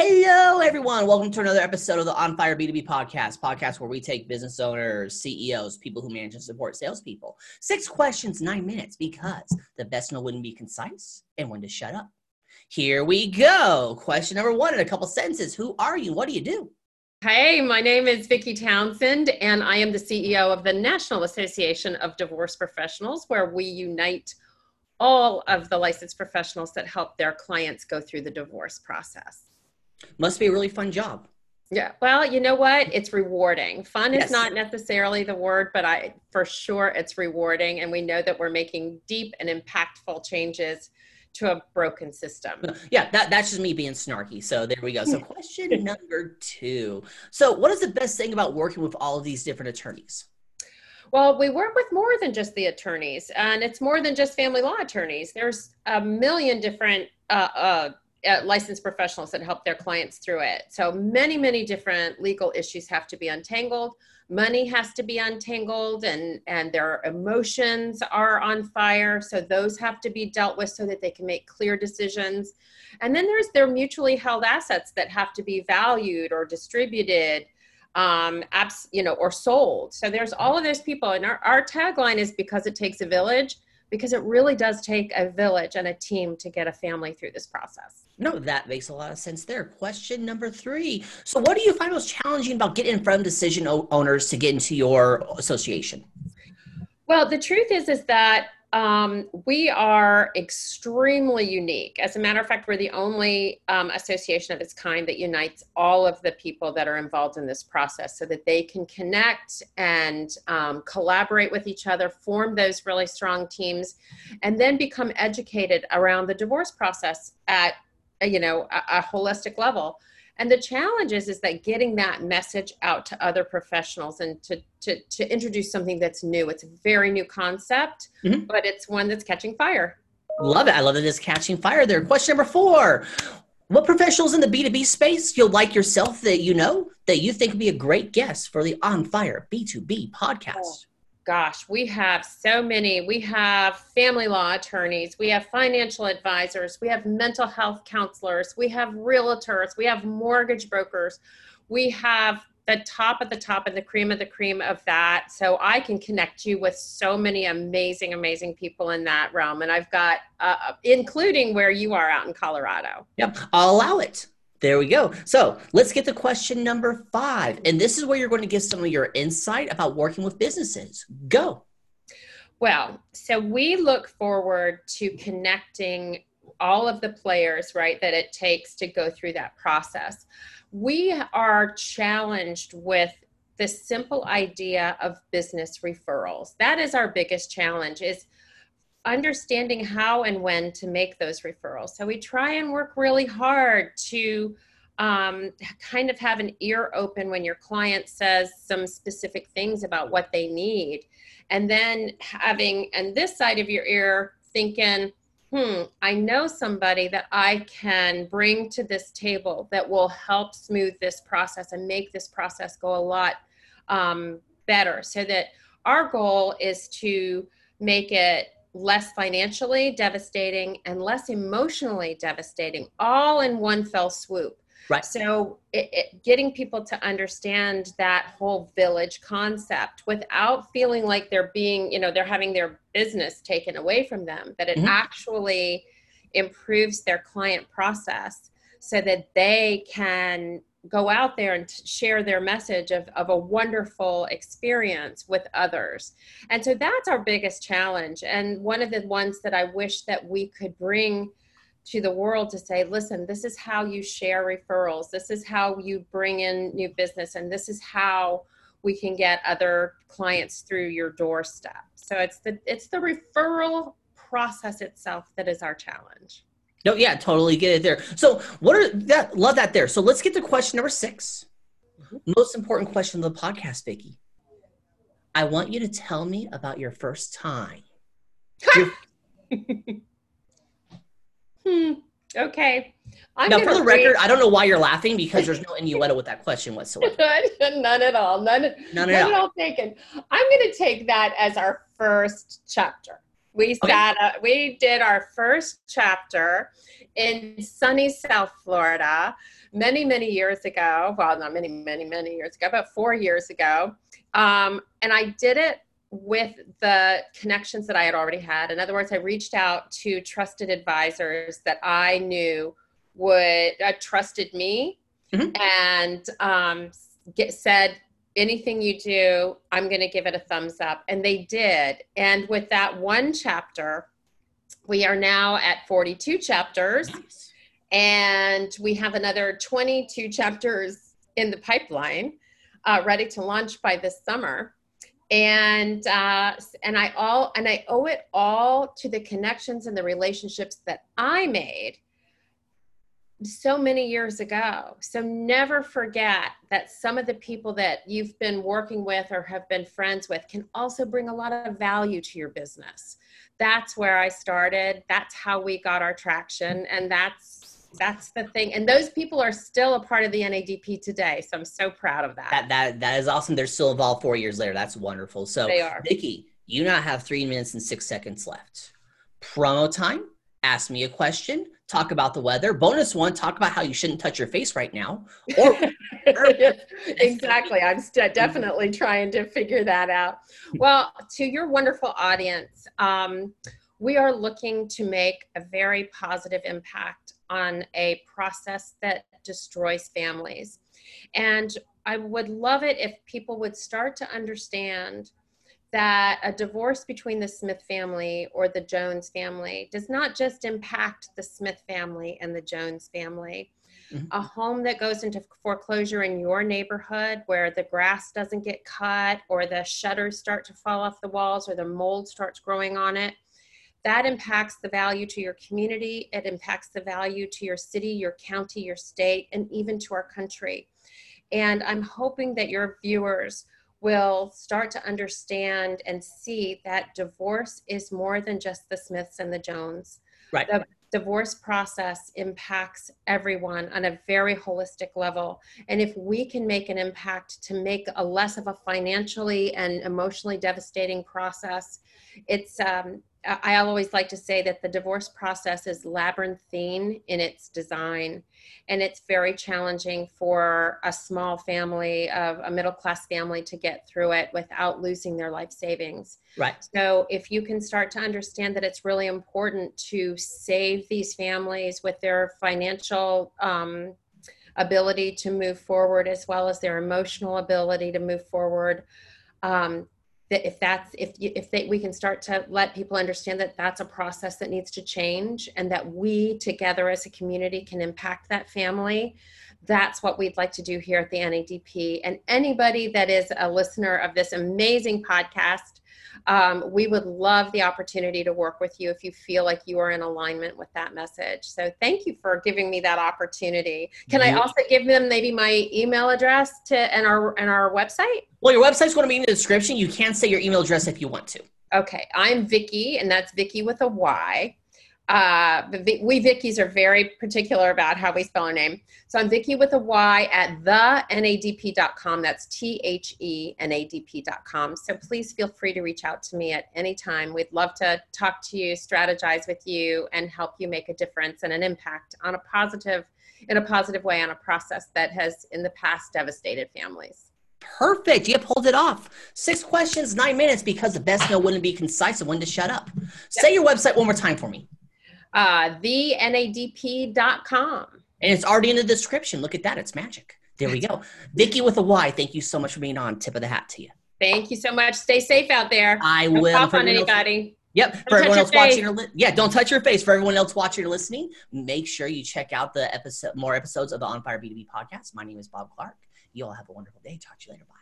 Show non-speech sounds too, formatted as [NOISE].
Hello, everyone. Welcome to another episode of the On Fire B2B podcast, podcast where we take business owners, CEOs, people who manage and support salespeople. Six questions, nine minutes, because the best know to be concise and when to shut up. Here we go. Question number one in a couple sentences. Who are you? What do you do? Hey, my name is Vicki Townsend, and I am the CEO of the National Association of Divorce Professionals, where we unite all of the licensed professionals that help their clients go through the divorce process. Must be a really fun job. Yeah, well, you know what? It's rewarding. Fun Yes. is not necessarily the word, but I for sure it's rewarding and we know that we're making deep and impactful changes to a broken system. Yeah, that, that's just me being snarky. So there we go. So [LAUGHS] question number two. So what is the best thing about working with all of these different attorneys? Well, we work with more than just the attorneys, and it's more than just family law attorneys. There's a million different uh, uh, uh, licensed professionals that help their clients through it. So many, many different legal issues have to be untangled. Money has to be untangled, and and their emotions are on fire. So those have to be dealt with so that they can make clear decisions. And then there's their mutually held assets that have to be valued or distributed um apps you know or sold so there's all of those people and our, our tagline is because it takes a village because it really does take a village and a team to get a family through this process No, that makes a lot of sense there. Question number three. So, what do you find most challenging about getting in front of decision owners to get into your association? well the truth is is that um, we are extremely unique. As a matter of fact we're the only um, association of its kind that unites all of the people that are involved in this process so that they can connect and um, collaborate with each other form those really strong teams and then become educated around the divorce process at you know a, a holistic level and the challenge is, is that getting that message out to other professionals and to, to, to introduce something that's new. It's a very new concept, Mhm. but it's one that's catching fire. Love it. I love that it's catching fire there. Question number four. What professionals in the B2B space you'll like yourself that you know that you think would be a great guest for the On Fire B2B podcast? Gosh, we have so many. We have family law attorneys, we have financial advisors, we have mental health counselors, we have realtors, we have mortgage brokers, we have the top of the top and the cream of the cream of that. So I can connect you with so many amazing, amazing people in that realm. And I've got, uh, including where you are out in Colorado. Yep, I'll allow it. There we go. So let's get to question number five. And this is where you're going to give some of your insight about working with businesses. Go. Well, so we look forward to connecting all of the players, right, that it takes to go through that process. We are challenged with the simple idea of business referrals. That is our biggest challenge is understanding how and when to make those referrals. So we try and work really hard to um, kind of have an ear open when your client says some specific things about what they need and then having and this side of your ear thinking hmm i know somebody that i can bring to this table that will help smooth this process and make this process go a lot um, better so that our goal is to make it less financially devastating and less emotionally devastating all in one fell swoop Right. so it, it, getting people to understand that whole village concept without feeling like they're being, you know, they're having their business taken away from them, that it Mhm. actually improves their client process so that they can go out there and share their message of, of a wonderful experience with others. And so that's our biggest challenge. And one of the ones that I wish that we could bring to the world to say, listen, this is how you share referrals. This is how you bring in new business. And this is how we can get other clients through your doorstep. So it's the it's the referral process itself that is our challenge. No, yeah, totally get it there. So, what are that? Love that there. So, let's get to question number 6 Most important question of the podcast, Vicki. I want you to tell me about your first time. Your- [LAUGHS] Hmm. Okay. I'm now, for the record, I don't know why you're laughing because there's no innuendo with that question [LAUGHS] whatsoever. none at all. None, None none at at all. all taken. I'm going to take that as our first chapter. We okay. sat up, we did our first chapter in sunny South Florida many, many years ago. Well, not many, many, many years ago, but four years ago. Um, and I did it with the connections that I had already had. In other words, I reached out to trusted advisors that I knew would uh, trusted me mm-hmm. and um, get said anything you do, I'm going to give it a thumbs up. And they did. And with that one chapter, we are now at 42 chapters. Nice. And we have another 22 chapters in the pipeline, uh, ready to launch by this summer. And uh, and I all and I owe it all to the connections and the relationships that I made so many years ago. So never forget that some of the people that you've been working with or have been friends with can also bring a lot of value to your business. That's where I started. That's how we got our traction and that's that's the thing. And those people are still a part of the NADP today. So I'm so proud of that. That that that is awesome. They're still involved 4 years later. That's wonderful. So they are. Vicki, you now have 3 minutes and 6 seconds left. Promo time. Ask me a question talk about the weather. Bonus one, talk about how you shouldn't touch your face right now. Or, [LAUGHS] [LAUGHS] exactly. I'm st- definitely trying to figure that out. Well, to your wonderful audience, um, we are looking to make a very positive impact on a process that destroys families. And I would love it if people would start to understand that a divorce between the Smith family or the Jones family does not just impact the Smith family and the Jones family. Mm-hmm. A home that goes into foreclosure in your neighborhood where the grass doesn't get cut or the shutters start to fall off the walls or the mold starts growing on it, that impacts the value to your community. It impacts the value to your city, your county, your state, and even to our country. And I'm hoping that your viewers will start to understand and see that divorce is more than just the Smiths and the Jones. Right. The divorce process impacts everyone on a very holistic level. And if we can make an impact to make a less of a financially and emotionally devastating process, it's um, I always like to say that the divorce process is labyrinthine in its design, and it's very challenging for a small family of a middle class family to get through it without losing their life savings. Right. So, if you can start to understand that it's really important to save these families with their financial um, ability to move forward as well as their emotional ability to move forward. Um, that if that's if you, if they, we can start to let people understand that that's a process that needs to change and that we together as a community can impact that family that's what we'd like to do here at the NADP and anybody that is a listener of this amazing podcast um, we would love the opportunity to work with you if you feel like you are in alignment with that message. So thank you for giving me that opportunity. Can I also give them maybe my email address to and our and our website? Well, your website's going to be in the description. You can say your email address if you want to. Okay, I'm Vicki, and that's Vicki with a Y uh, we Vickies are very particular about how we spell our name. So I'm Vicky with a Y at the NADP.com. That's T H E N A D P.com. So please feel free to reach out to me at any time. We'd love to talk to you, strategize with you, and help you make a difference and an impact on a positive, in a positive way on a process that has in the past devastated families. Perfect. You pulled it off. Six questions, nine minutes because the best know when to be concise and when to shut up. Yep. Say your website one more time for me uh, thenadp.com. And it's already in the description. Look at that. It's magic. There we go. Vicki with a Y, thank you so much for being on. Tip of the hat to you. Thank you so much. Stay safe out there. I don't will. Cough on anybody. Else, yep. Don't for everyone else watching or li- yeah, don't touch your face. For everyone else watching or listening, make sure you check out the episode, more episodes of the On Fire B2B podcast. My name is Bob Clark. You all have a wonderful day. Talk to you later. Bye.